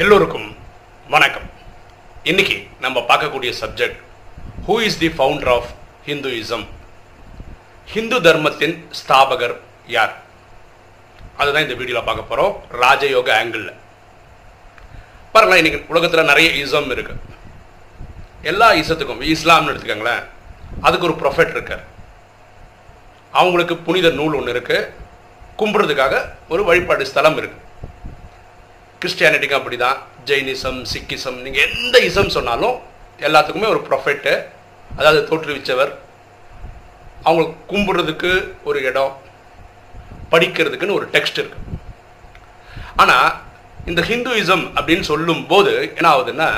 எல்லோருக்கும் வணக்கம். இன்னைக்கு நம்ம பார்க்கக்கூடிய subject who is the founder of Hinduism Hindu தர்மத்தின் ஸ்தாபகர் யார்? அதுதான் இந்த வீடியோவில் பார்க்க போகிறோம் ராஜயோக ஆங்கிளில் பாருங்களா இன்னைக்கு உலகத்தில் நிறைய இசம் இருக்கு. எல்லா இசத்துக்கும் இஸ்லாம்னு எடுத்துக்கோங்களேன் அதுக்கு ஒரு ப்ரொஃபெட் இருக்கார். அவங்களுக்கு புனித நூல் ஒன்று இருக்குது கும்பிட்றதுக்காக ஒரு வழிபாடு ஸ்தலம் இருக்குது கிறிஸ்டியானிட்டிக்கும் அப்படி தான் ஜெயினிசம் சிக்கிசம் நீங்கள் எந்த இசம் சொன்னாலும் எல்லாத்துக்குமே ஒரு ப்ரொஃபெட்டு அதாவது தோற்றுவிச்சவர். அவங்களுக்கு கும்பிட்றதுக்கு ஒரு இடம் படிக்கிறதுக்குன்னு ஒரு டெக்ஸ்ட் இருக்கு. ஆனால் இந்த ஹிந்துயிசம் அப்படின்னு சொல்லும் போது என்ன ஆகுதுன்னா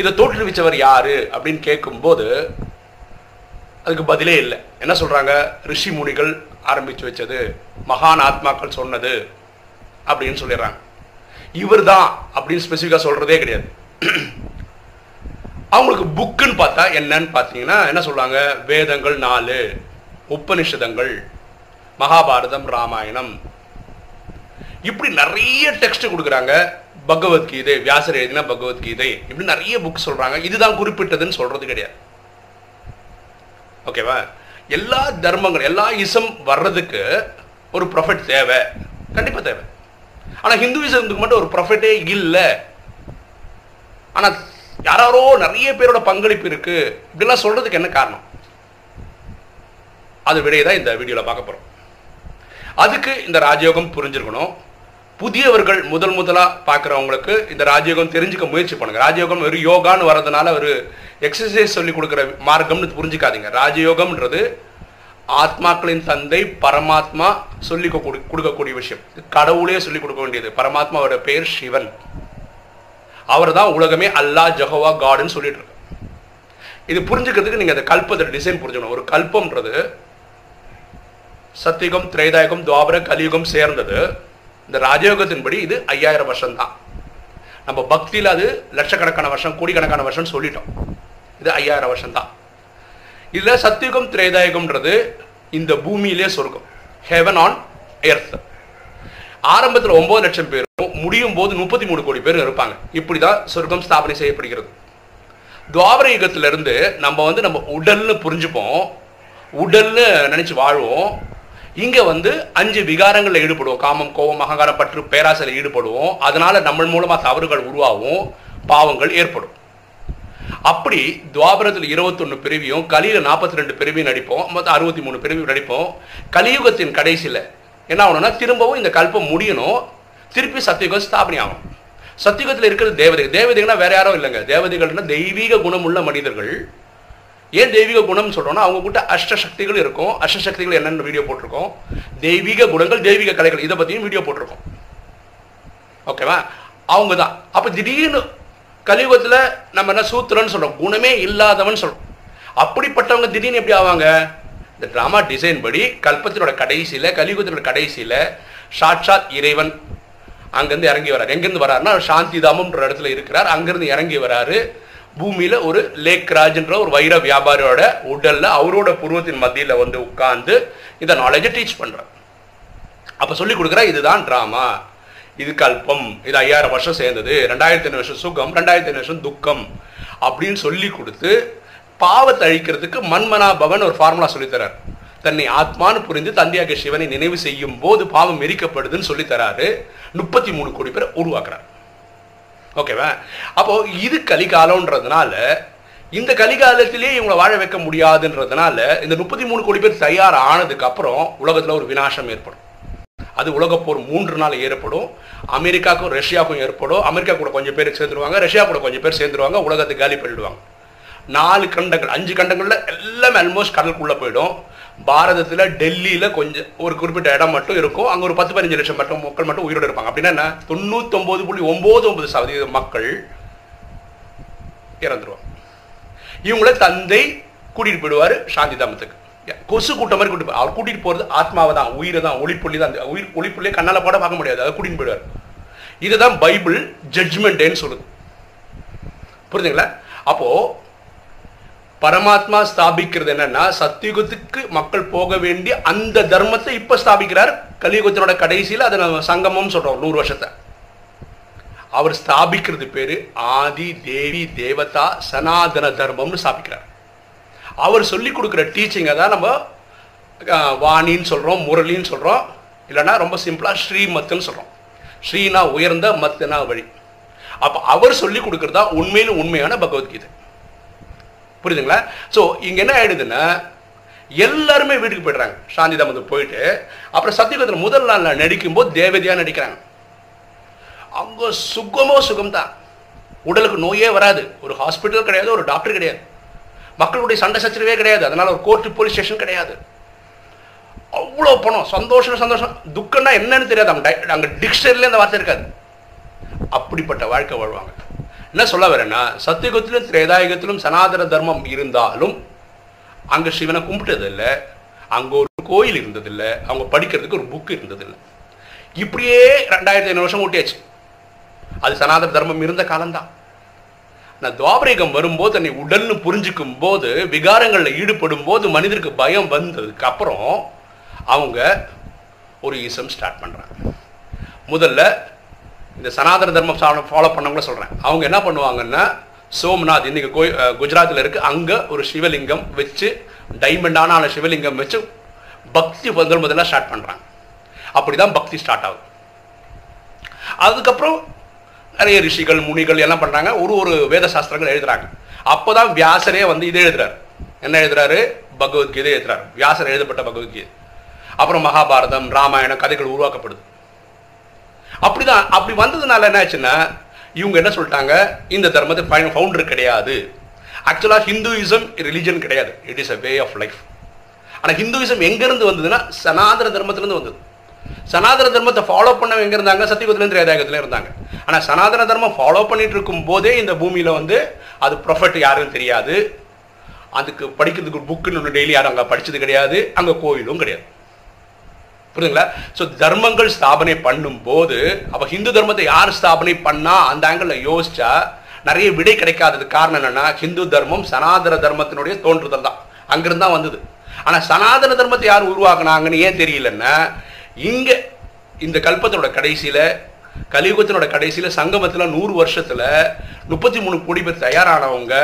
இதை தோற்றுவிச்சவர் யாரு அப்படின்னு கேட்கும்போது அதுக்கு பதிலே இல்லை. என்ன சொல்கிறாங்க ரிஷி முனிகள் ஆரம்பித்து வச்சது மகான் ஆத்மாக்கள் சொன்னது அப்படின்னு சொல்லிடுறாங்க. இவர் தான் அப்படின்னு ஸ்பெசிஃபிக்காக சொல்றதே கிடையாது. அவங்களுக்கு புக்குன்னு பார்த்தா என்னன்னு பார்த்தீங்கன்னா என்ன சொல்றாங்க வேதங்கள் நாலு உபனிஷதங்கள் மகாபாரதம் ராமாயணம். இப்படி நிறைய டெக்ஸ்ட் கொடுக்குறாங்க. பகவத்கீதை வியாசர் எழுதினா பகவத்கீதை. இப்படி நிறைய புக் சொல்கிறாங்க இதுதான் குறிப்பிட்டதுன்னு சொல்றது கிடையாது. ஓகேவா எல்லா தர்மங்கள் எல்லா இசம் வர்றதுக்கு ஒரு ப்ரொஃபெட் தேவை. கண்டிப்பாக தேவை. ஆனால் ஹிந்துவிசத்துக்கு மட்டும் ஒரு ப்ரொஃபட்டே இல்லை. ஆனால் யாரோ நிறைய பேரோட பங்களிப்பு இருக்கு. இப்படிலாம் சொல்றதுக்கு என்ன காரணம்? அது விடையை தான் இந்த வீடியோவில் பார்க்க போகிறோம் அதுக்கு இந்த ராஜயோகம் புரிஞ்சிருக்கணும். புதியவர்கள் முதல் முதலாக பார்க்குறவங்களுக்கு இந்த ராஜயோகம் தெரிஞ்சுக்க முயற்சி பண்ணுங்க. ராஜயோகம் ஒரு யோகான்னு வரதுனால ஒரு எக்ஸசைஸ் சொல்லி கொடுக்குற மார்க்கம்னு புரிஞ்சுக்காதீங்க. ராஜயோகம்ன்றது ஆத்மாக்களின் தந்தை பரமாத்மா சொல்லி கொடு- கொடுக்கக்கூடிய விஷயம். இது கடவுளே சொல்லி கொடுக்க வேண்டியது. பரமாத்மாவோட பேர் சிவன். அவர் தான் உலகமே அல்லாஹ் ஜஹவா காடுன்னு சொல்லிட்டு இருக்கு இது புரிஞ்சுக்கிறதுக்கு நீங்க அந்த கல்பத்தை டிசைன் புரிஞ்சுக்கணும். ஒரு கல்பம்ன்றது சத்தியுகம் திரைதாயகம் துவாபர கலியுகம் சேர்ந்தது. இந்த ராஜயோகத்தின்படி இது ஐயாயிரம் வருஷம் தான் நம்ம பக்தியில் அது லட்சக்கணக்கான வருஷம் கோடிக்கணக்கான வருஷம்னு சொல்லிட்டோம். இது ஐயாயிரம் வருஷம் தான் இதில் சத்தியுகம் திரேதாயுகம்ன்றது இந்த பூமியிலே சொர்க்கம். ஹெவன் ஆன் எர்த் ஆரம்பத்தில் ஒன்பது லட்சம் பேரும் முடியும் போது முப்பத்தி மூணு கோடி பேரும் இருப்பாங்க. இப்படி தான் சொர்க்கம் ஸ்தாபனை செய்யப்படுகிறது. துவாபர யுகத்திலிருந்து நம்ம வந்து நம்ம உடல்னு புரிஞ்சுப்போம். உடல்னு நினச்சி வாழ்வோம். இங்கே வந்து அஞ்சு விகாரங்களில் ஈடுபடுவோம். காமம் கோபம் அகங்காரம் பற்று பேராசையில் ஈடுபடுவோம். அதனால் நம்ம மூலமாக தவறுகள் உருவாகும். பாவங்கள் ஏற்படும். அப்படி துவாபரத்தில் இருபத்தொன்னு பிரிவியும் கலியில் நாற்பத்தி ரெண்டு பிரிவியும் நடிப்போம் மொத்தம் அறுபத்தி மூணு பிரிவியும் நடிப்போம். கலியுகத்தின் கடைசியில் என்ன ஆகணும்னா திரும்பவும் இந்த கல்பம் முடியணும் திருப்பி சத்தியுகம் ஸ்தாபனை ஆகும் சத்தியுகத்தில் இருக்கிற தேவதை தேவதைகள்னா வேற யாரும் இல்லைங்க. தேவதைகள்னா தெய்வீக குணமுள்ள மனிதர்கள். ஏன் தெய்வீக குணம் சொல்கிறோம்னா அவங்க கிட்ட அஷ்ட சக்திகள் இருக்கும். அஷ்ட சக்திகள் என்னென்னு வீடியோ போட்டிருக்கோம். தெய்வீக குணங்கள் தெய்வீக கலைகள். இதை பற்றியும் வீடியோ போட்டிருக்கோம். ஓகேவா அவங்க தான் அப்போ திடீர்னு கலியுகத்தில் நம்ம என்ன சூத்திரன்னு சொல்கிறோம் குணமே இல்லாதவன் சொல்கிறோம் அப்படிப்பட்டவங்க திடீர்னு எப்படி ஆவாங்க? இந்த ட்ராமா டிசைன் படி கல்பத்தினோட கடைசியில் கலியுகத்தினோட கடைசியில் சாட்சாத் இறைவன் அங்கேருந்து இறங்கி வரார். எங்கேருந்து வராருன்னா சாந்தி தாமம்ன்ற இடத்துல இருக்கிறார். அங்கேருந்து இறங்கி வராரு. பூமியில் ஒரு லேக் ராஜ்ன்ற ஒரு வைர வியாபாரியோட உடலில் அவரோட புருவத்தின் மத்தியில் வந்து உட்கார்ந்து இந்த நாலேஜை டீச் பண்ணுறார் அப்போ சொல்லி கொடுக்குறா இதுதான் ட்ராமா இது கல்பம் இது ஐயாயிரம் வருஷம் சேர்ந்தது. ரெண்டாயிரத்தி ஐநூறு வருஷம் சுகம் ரெண்டாயிரத்தி ஐநூறு வருஷம் துக்கம் அப்படின்னு சொல்லி கொடுத்து பாவத்தை அழிக்கிறதுக்கு மன்மனா பவன் ஒரு ஃபார்முலா சொல்லித்தரார் தன்னை ஆத்மான்னு புரிந்து தந்தையாக சிவனை நினைவு செய்யும் போது பாவம் எரிக்கப்படுதுன்னு சொல்லித்தராரு முப்பத்தி மூணு கோடி பேர் உருவாக்குறார். ஓகேவா? அப்போ இது கலிகாலம்ன்றதுனால இந்த கலிகாலத்திலே இவங்களை வாழ வைக்க முடியாதுன்றதுனால இந்த முப்பத்தி மூணு கோடி பேர் தயார் ஆனதுக்கு அப்புறம் உலகத்தில் ஒரு வினாசம் ஏற்படும். அது உலகப்போர் மூன்று நாள் ஏற்படும். அமெரிக்காவுக்கும் ரஷ்யாவுக்கும் ஏற்படும். அமெரிக்கா கூட கொஞ்சம் பேர் சேர்ந்துருவாங்க. ரஷ்யா கூட கொஞ்சம் பேர் சேர்ந்துருவாங்க. உலகத்தை காலி பண்ணிடுவாங்க. நாலு கண்டங்கள் அஞ்சு கண்டங்களில் எல்லாமே ஆல்மோஸ்ட் கடலுக்குள்ளே போயிடும். பாரதத்தில் டெல்லியில் கொஞ்சம் ஒரு குறிப்பிட்ட இடம் மட்டும் இருக்கும். அங்கே ஒரு பத்து பதினஞ்சு லட்சம் மட்டும் மக்கள் மட்டும் உயிரோடு இருப்பாங்க. அப்படின்னா என்ன? தொண்ணூத்தொம்பது புள்ளி ஒம்பது ஒன்பது சதவீத மக்கள் இறந்துருவாங்க. இவங்கள தந்தை கூட்டிட்டு போயிடுவார் சாந்தி தாமத்துக்கு. கொசு கூட்டம் மாதிரி கூட்டு அவர் கூட்டிட்டு போறது ஆத்மாவை தான் உயிரை தான் ஒளிப்புள்ளி தான் அந்த உயிர் ஒளிப்புள்ளியே கண்ணால் போட பார்க்க முடியாது அதை கூட்டிட்டு போயிடுவார். இதுதான் பைபிள் ஜட்ஜ்மெண்ட் டேன்னு சொல்லுது. புரிஞ்சுங்களா? அப்போ பரமாத்மா ஸ்தாபிக்கிறது என்னன்னா சத்தியுகத்துக்கு மக்கள் போக வேண்டிய அந்த தர்மத்தை இப்ப ஸ்தாபிக்கிறார். கலியுகத்தினோட கடைசியில் அதை நம்ம சங்கமம் சொல்றோம் நூறு வருஷத்தை. அவர் ஸ்தாபிக்கிறது பேரு ஆதி தேவி தேவதா சனாதன தர்மம்னு ஸ்தாபிக்கிறார். அவர் சொல்லி கொடுக்குற டீச்சிங்கை தான் நம்ம வாணின்னு சொல்கிறோம் முரளின்னு சொல்கிறோம் இல்லைன்னா ரொம்ப சிம்பிளாக ஸ்ரீமத்துன்னு சொல்கிறோம் ஸ்ரீனா உயர்ந்த மத்துனா வழி. அப்போ அவர் சொல்லி கொடுக்குறதா தான் உண்மையிலும் உண்மையான பகவத்கீதை. புரியுதுங்களா? ஸோ இங்கே என்ன ஆயிடுதுன்னா எல்லாருமே வீட்டுக்கு போயிடுறாங்க. சாந்தி தாமதம் போயிட்டு அப்புறம் சத்தியகத்தில் முதல் நாளில் நடிக்கும்போது தேவதையாக நடிக்கிறாங்க. அங்கே சுகமோ சுகம்தான். உடலுக்கு நோயே வராது. ஒரு ஹாஸ்பிட்டல் கிடையாது ஒரு டாக்டர் கிடையாது. மக்களுடைய சண்டை சச்சரவே கிடையாது. அதனால் ஒரு கோர்ட்டு போலீஸ் ஸ்டேஷன் கிடையாது. அவ்வளோ பணம். சந்தோஷம் சந்தோஷம். துக்கம்னா என்னன்னு தெரியாது. அவங்க டை- அங்கே டிக்ஷனரியில் அந்த வார்த்தை இருக்காது. அப்படிப்பட்ட வாழ்க்கை வாழ்வாங்க. என்ன சொல்ல வரேன்னா சத்தியுகத்திலும் திரேதாயுகத்திலும் சனாதன தர்மம் இருந்தாலும் அங்கே சிவனை கும்பிட்டதில்லை. அங்கே ஒரு கோயில் இருந்ததில்லை. அவங்க படிக்கிறதுக்கு ஒரு புக் இருந்ததில்லை. இப்படியே ரெண்டாயிரத்தி ஐநூறு வருஷம் ஓட்டியாச்சு. அது சனாதன தர்மம் இருந்த காலம்தான். நான் துவாபரேகம் வரும்போது தன்னை உடல்னு புரிஞ்சுக்கும் போது விகாரங்களில் ஈடுபடும் போது மனிதருக்கு பயம் வந்ததுக்கு அப்புறம் அவங்க ஒரு ஈசம் ஸ்டார்ட் பண்ணுறாங்க முதல்ல இந்த சனாதன தர்மம் ஃபாலோ பண்ணவங்கள சொல்கிறேன் அவங்க என்ன பண்ணுவாங்கன்னா சோம்நாத் இன்னைக்கு கோய் குஜராத்தில் இருக்குது அங்கே ஒரு சிவலிங்கம் வச்சு டைமண்டான ஆன சிவலிங்கம் வச்சு பக்தி முதல் முதல்ல ஸ்டார்ட் பண்ணுறாங்க அப்படி தான் பக்தி ஸ்டார்ட் ஆகுது. அதுக்கப்புறம் நிறைய ரிஷிகள் முனிகள் எல்லாம் பண்ணுறாங்க ஒரு ஒரு வேத சாஸ்திரங்கள் எழுதுறாங்க. அப்போ தான் வியாசரே வந்து இது எழுதுறாரு. என்ன எழுதுறாரு? பகவத்கீதை எழுதுறாரு. வியாசர் எழுதப்பட்ட பகவத்கீதை. அப்புறம் மகாபாரதம் ராமாயணம் கதைகள் உருவாக்கப்படுது. அப்படிதான் அப்படி வந்ததுனால என்ன ஆச்சுன்னா இவங்க என்ன சொல்லிட்டாங்க? இந்த தர்மத்தை ஃபவுண்டர் கிடையாது. ஆக்சுவலாக ஹிந்துயிசம் ரிலிஜன் கிடையாது. It is a way of life ஆனால் ஹிந்துயிசம் எங்கேருந்து வந்ததுன்னா சனாதன தர்மத்திலேருந்து வந்தது. சனாதன தர்மத்தை ஃபாலோ பண்ண எங்க இருந்தாங்க? சத்தியகுத்திலேருந்து திரேதாயகத்துல இருந்தாங்க. ஆனால் சனாதன தர்மம் ஃபாலோ பண்ணிட்டு இருக்கும் போதே இந்த பூமியில் வந்து அது ப்ரொஃபட் யாருன்னு தெரியாது. அதுக்கு படிக்கிறதுக்கு புக்குன்னு ஒன்று டெய்லி யாரும் அங்கே படிச்சது கிடையாது. அங்கே கோவிலும் கிடையாது. புரியுதுங்களா? ஸோ தர்மங்கள் ஸ்தாபனை பண்ணும்போது அப்போ ஹிந்து தர்மத்தை யார் ஸ்தாபனை பண்ணா? அந்த ஆங்கிளில் யோசிச்சா நிறைய விடை கிடைக்காததுக்கு காரணம் என்னன்னா ஹிந்து தர்மம் சனாதன தர்மத்தினுடைய தோன்றுதல் தான். அங்கிருந்து தான் வந்தது. ஆனால் சனாதன தர்மத்தை யார் உருவாக்குனாங்கன்னு ஏன் தெரியலன்னா இங்கே இந்த கல்பத்தோட கடைசியில் கலியுகத்தினோட கடைசியில் சங்கமத்தில் நூறு வருஷத்தில் முப்பத்தி மூணு கோடி பேர் தயாரானவங்க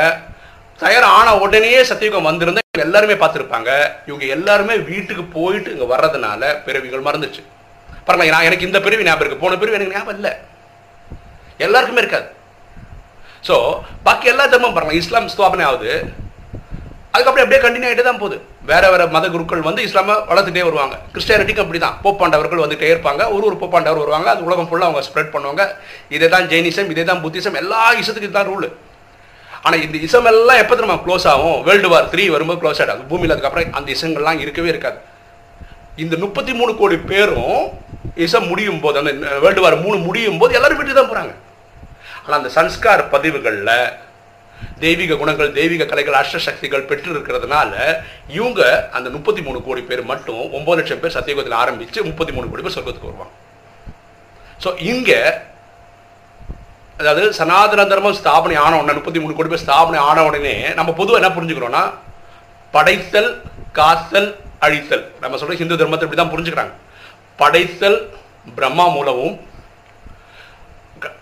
தயாரான உடனே சத்தியுகம் வந்திருந்தா இவங்க எல்லாருமே பார்த்துருப்பாங்க. இவங்க எல்லாருமே வீட்டுக்கு போயிட்டு இங்கே வர்றதுனால பிறவிகள் மறந்துச்சு. பாருங்க நான் எனக்கு இந்த பிறவி ஞாபகம் இருக்குது போன பிறவி எனக்கு ஞாபகம் இல்லை. எல்லாருக்குமே இருக்காது. ஸோ பாக்கி எல்லா தர்மம் பாருங்க இஸ்லாம் ஸ்தாபனை ஆகுது. அதுக்கப்புறம் அப்படியே கண்டினியூ ஆகிட்டு தான் போகுது. வேற வேற மத குருக்கள் வந்து இஸ்லாமை வளர்த்துட்டே வருவாங்க. கிறிஸ்டியானிட்டிக்கு அப்படி தான் போப்பாண்டவர்கள் வந்துட்டே இருப்பாங்க. ஒரு ஒரு போப்பாண்டவர் வருவாங்க. அது உலகம் ஃபுல்லாக அவங்க ஸ்ப்ரெட் பண்ணுவாங்க. இதே தான் ஜெயினிசம் இதே தான் புத்திசம் எல்லா இசத்துக்கு இதுதான் ரூல் ஆனால் இந்த இசம் எல்லாம் எப்போ திரும்ப க்ளோஸ் ஆகும்? வேர்ல்டு வார் த்ரீ வரும்போது க்ளோஸ் ஆகிடும் பூமியில் அதுக்கப்புறம் அந்த இசங்கள்லாம் இருக்கவே இருக்காது. இந்த முப்பத்தி மூணு கோடி பேரும் இசம் முடியும் போது அந்த வேர்ல்டு வார் மூணு முடியும் போது எல்லாரும் வீட்டுக்கு தான் போகிறாங்க ஆனால் அந்த சன்ஸ்கார் பதிவுகளில் தெய்வீக குணங்கள் தெய்வீக கலைகள் அஷ்ட சக்திகள் பெற்று இருக்கிறதுனால இவங்க அந்த முப்பத்தி மூணு கோடி பேர் மட்டும் ஒன்பது லட்சம் பேர் சத்தியகுகத்தில் ஆரம்பித்து முப்பத்தி மூணு கோடி பேர் சொர்க்கத்துக்கு வருவாங்க. ஸோ இங்கே அதாவது சனாதன தர்மம் ஸ்தாபனை ஆன உடனே முப்பத்தி மூணு கோடி பேர் ஸ்தாபனை ஆன உடனே நம்ம பொதுவாக என்ன புரிஞ்சுக்கிறோம்னா படைத்தல் காத்தல் அழித்தல். நம்ம சொல்ற ஹிந்து தர்மத்தை இப்படி தான் புரிஞ்சுக்கிறாங்க. படைத்தல் பிரம்மா மூலமும்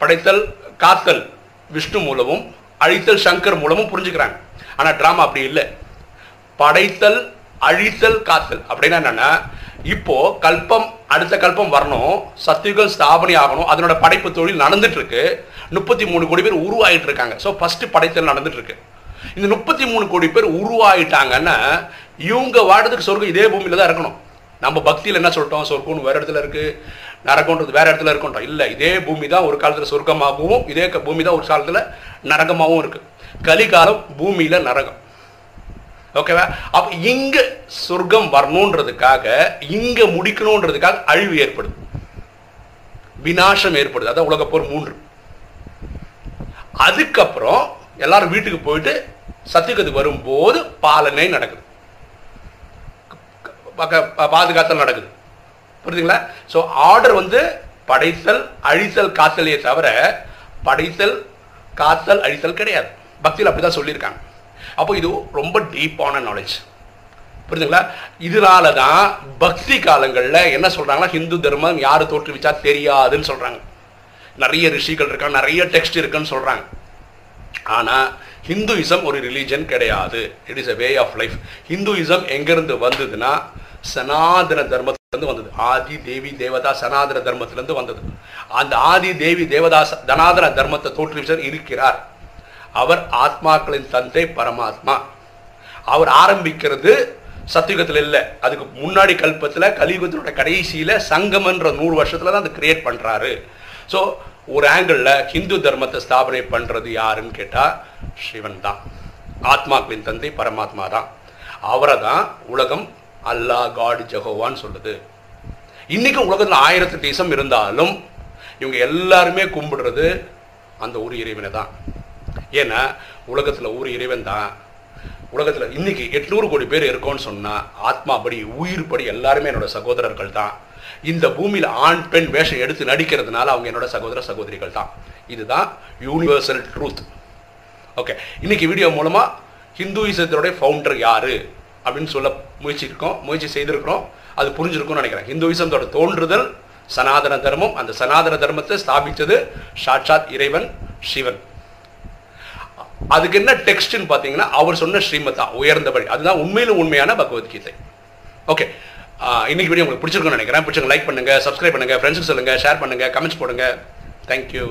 படைத்தல் காத்தல் விஷ்ணு மூலமும் அழித்தல் சங்கர் மூலமும் புரிஞ்சுக்கிறாங்க. ஆனால் ட்ராமா அப்படி இல்லை. படைத்தல் அழித்தல் காத்தல். அப்படின்னா என்னன்னா இப்போ கல்பம் அடுத்த கல்பம் வரணும். சத்தியுகம் ஸ்தாபனை ஆகணும். அதனோட படைப்பு தொழில் நடந்துட்டு இருக்கு முப்பத்தி மூணு கோடி பேர் உருவாகிட்டு இருக்காங்க ஸோ ஃபர்ஸ்ட் படைத்தல் நடந்துட்டு இருக்கு இந்த முப்பத்தி மூணு கோடி பேர் உருவாகிட்டாங்கன்னா இவங்க வாடுறதுக்கு சொர்க்கம் இதே பூமியில தான் இருக்கணும். நம்ம பக்தியில் என்ன சொல்லிட்டோம்? சொர்க்கம்னு வேற இடத்துல இருக்கு. நரகம்ன்றது வேற இடத்துல இருக்கட்டும் இல்லை இதே பூமி தான் ஒரு காலத்தில் சொர்க்கமாகவும் இதே பூமி தான் ஒரு காலத்தில் நரகமாகவும் இருக்கு. கலிகாலம் பூமியில நரகம். ஓகேவா? அப்ப இங்க சொர்க்கம் வரணுன்றதுக்காக இங்க முடிக்கணுன்றதுக்காக அழிவு ஏற்படுது. விநாசம் ஏற்படுது. அதான் உலகப்போர் மூன்று. அதுக்கப்புறம் எல்லாரும் வீட்டுக்கு போயிட்டு சத்தியகத்துக்கு வரும்போது பாலனை நடக்குது. பாதுகாத்தல் நடக்குது. புரியுதுங்களா? ஸோ ஆர்டர் வந்து படைத்தல் அழித்தல் காத்தலையே தவிர படைத்தல் காத்தல் அழித்தல் கிடையாது. பக்தியில் அப்படி தான் சொல்லியிருக்காங்க. அப்போ இது ரொம்ப டீப்பான நாலேஜ் புரியுதுங்களா? இதனால தான் பக்தி காலங்களில் என்ன சொல்கிறாங்கன்னா ஹிந்து தர்மம் யார் தோற்றுவிச்சா தெரியாதுன்னு சொல்கிறாங்க நிறைய ரிஷிகள் இருக்காங்க நிறைய டெக்ஸ்ட் இருக்குன்னு சொல்கிறாங்க ஆனால் ஹிந்துயிசம் ஒரு ரிலீஜன் கிடையாது. It is a way of life Hinduism எங்கேருந்து வந்ததுன்னா சனாதன தர்மத்திலிருந்து வந்தது. ஆதி தேவி தேவதா சனாதன தர்மத்திலிருந்து வந்தது. அந்த ஆதி தேவி தேவதா தனாதன சனாதன தர்மத்தை தோற்றுவிச்சர் இருக்கிறார். அவர் ஆத்மாக்களின் தந்தை பரமாத்மா. அவர் ஆரம்பிக்கிறது சத்தியுகத்தில் இல்லை. அதுக்கு முன்னாடி கல்பத்தில் கலியுகத்தினோட கடைசியில் சங்கம்ன்ற நூறு வருஷத்தில் தான் அதை கிரியேட் பண்ணுறாரு ஸோ ஒரு ஆங்கிளில் ஹிந்து தர்மத்தை ஸ்தாபனை பண்ணுறது யாருன்னு கேட்டால் சிவன் தான். ஆத்மாக்களின் தந்தை பரமாத்மா தான். அவரை தான் உலகம் அல்லாஹ் காட் ஜெகோவான்னு சொல்லுது இன்றைக்கும் உலகத்தில் ஆயிரத்து தேசம் இருந்தாலும் இவங்க எல்லாருமே கும்பிடுறது அந்த ஒரு இறைவனை தான் ஏன்னா உலகத்தில் ஒரு இறைவன் தான் உலகத்தில் இன்னைக்கு எட்நூறு கோடி பேர் இருக்கோன்னு சொன்னால் ஆத்மாபடி உயிர்படி எல்லாருமே என்னோட சகோதரர்கள் தான் இந்த பூமியில் ஆண் பெண் வேஷம் எடுத்து நடிக்கிறதுனால அவங்க என்னோட சகோதர சகோதரிகள் தான் இதுதான் யூனிவர்சல் ட்ரூத் ஓகே இன்னைக்கு வீடியோ மூலமாக ஹிந்துயிசத்தினுடைய ஃபவுண்டர் யாரு? அப்படின்னு சொல்ல முயற்சிருக்கோம் முயற்சி செய்திருக்கிறோம். அது புரிஞ்சிருக்கும்னு நினைக்கிறேன். ஹிந்துயிசத்தோட தோன்றுதல் சனாதன தர்மம் அந்த சனாதன தர்மத்தை ஸ்தாபித்தது சாட்சாத் இறைவன் சிவன். அதுக்கு என்ன டெக்ஸ்ட்னு பார்த்தீங்கன்னா அவர் சொன்ன ஸ்ரீமதா உயர்ந்த வழி அதுதான் உண்மையிலும் உண்மையான பகவத்கீதை. ஓகே. இன்னைக்கு வீடியோ உங்களுக்கு பிடிச்சிருக்கும்னு நினைக்கிறேன். பிடிச்சிருங்க லைக் பண்ணுங்கள் சப்ஸ்கிரைப் பண்ணுங்க ஃப்ரெண்ட்ஸுக்கு சொல்லுங்கள் ஷேர் பண்ணுங்கள் கமெண்ட்ஸ் போடுங்க. தேங்க்யூ